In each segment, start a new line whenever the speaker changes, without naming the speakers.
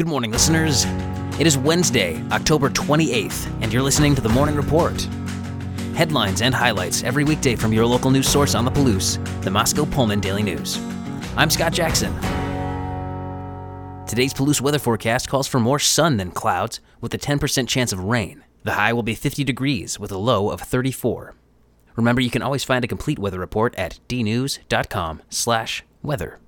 Good morning, listeners. It is Wednesday, October 28th, and you're listening to the Morning Report. Headlines and highlights every weekday from your local news source on the Palouse, the Moscow Pullman Daily News. I'm Scott Jackson. Today's Palouse weather forecast calls for more sun than clouds, with a 10% chance of rain. The high will be 50 degrees, with a low of 34. Remember, you can always find a complete weather report at dnews.com/weather.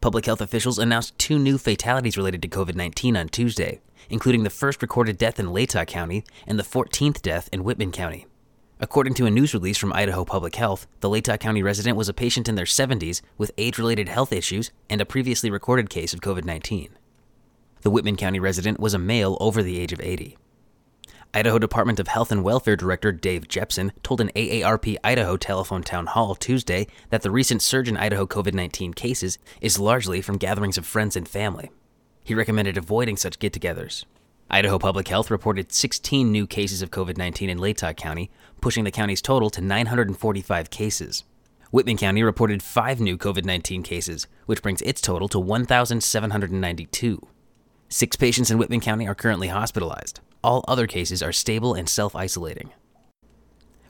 Public health officials announced two new fatalities related to COVID 19 on Tuesday, including the first recorded death in Latah County and the 14th death in Whitman County. According to a news release from Idaho Public Health, the Latah County resident was a patient in their 70s with age related health issues and a previously recorded case of COVID 19. The Whitman County resident was a male over the age of 80. Idaho Department of Health and Welfare Director Dave Jeppesen told an AARP Idaho telephone town hall Tuesday that the recent surge in Idaho COVID 19 cases is largely from gatherings of friends and family. He recommended avoiding such get togethers. Idaho Public Health reported 16 new cases of COVID 19 in Latah County, pushing the county's total to 945 cases. Whitman County reported five new COVID 19 cases, which brings its total to 1,792. Six patients in Whitman County are currently hospitalized. All other cases are stable and self isolating.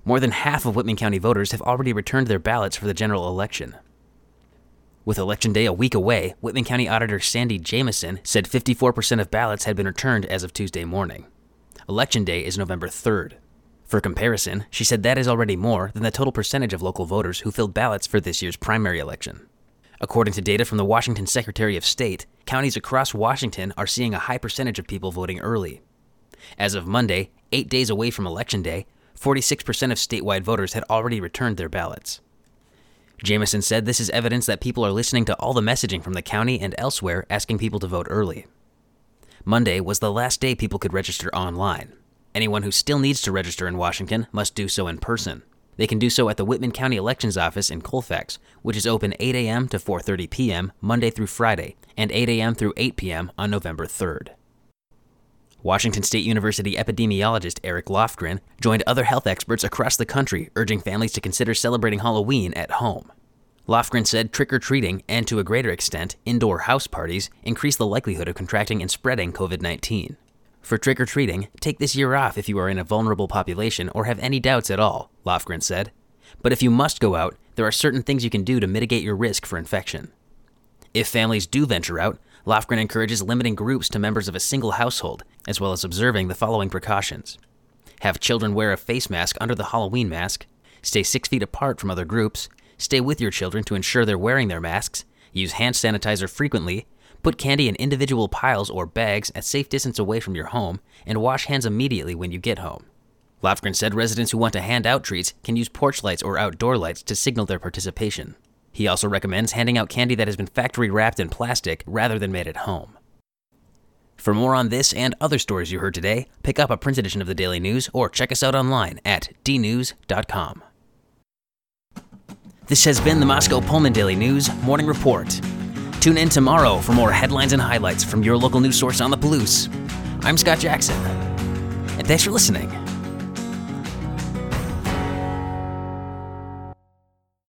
More than half of Whitman County voters have already returned their ballots for the general election. With Election Day a week away, Whitman County Auditor Sandy Jamison said 54% of ballots had been returned as of Tuesday morning. Election Day is November 3rd. For comparison, she said that is already more than the total percentage of local voters who filled ballots for this year's primary election. According to data from the Washington Secretary of State, counties across Washington are seeing a high percentage of people voting early. As of Monday, eight days away from Election Day, 46% of statewide voters had already returned their ballots. Jamison said this is evidence that people are listening to all the messaging from the county and elsewhere asking people to vote early. Monday was the last day people could register online. Anyone who still needs to register in Washington must do so in person. They can do so at the Whitman County Elections Office in Colfax, which is open 8 a.m. to 4:30 p.m. Monday through Friday and 8 a.m. through 8 p.m. on November 3rd. Washington State University epidemiologist Eric Lofgren joined other health experts across the country urging families to consider celebrating Halloween at home. Lofgren said trick or treating, and to a greater extent, indoor house parties, increase the likelihood of contracting and spreading COVID 19. For trick or treating, take this year off if you are in a vulnerable population or have any doubts at all, Lofgren said. But if you must go out, there are certain things you can do to mitigate your risk for infection. If families do venture out, Lofgren encourages limiting groups to members of a single household, as well as observing the following precautions. Have children wear a face mask under the Halloween mask, stay six feet apart from other groups, stay with your children to ensure they're wearing their masks, use hand sanitizer frequently, put candy in individual piles or bags at safe distance away from your home, and wash hands immediately when you get home. Lofgren said residents who want to hand out treats can use porch lights or outdoor lights to signal their participation. He also recommends handing out candy that has been factory wrapped in plastic rather than made at home. For more on this and other stories you heard today, pick up a print edition of the Daily News or check us out online at dnews.com. This has been the Moscow Pullman Daily News Morning Report. Tune in tomorrow for more headlines and highlights from your local news source on the Palouse. I'm Scott Jackson, and thanks for listening.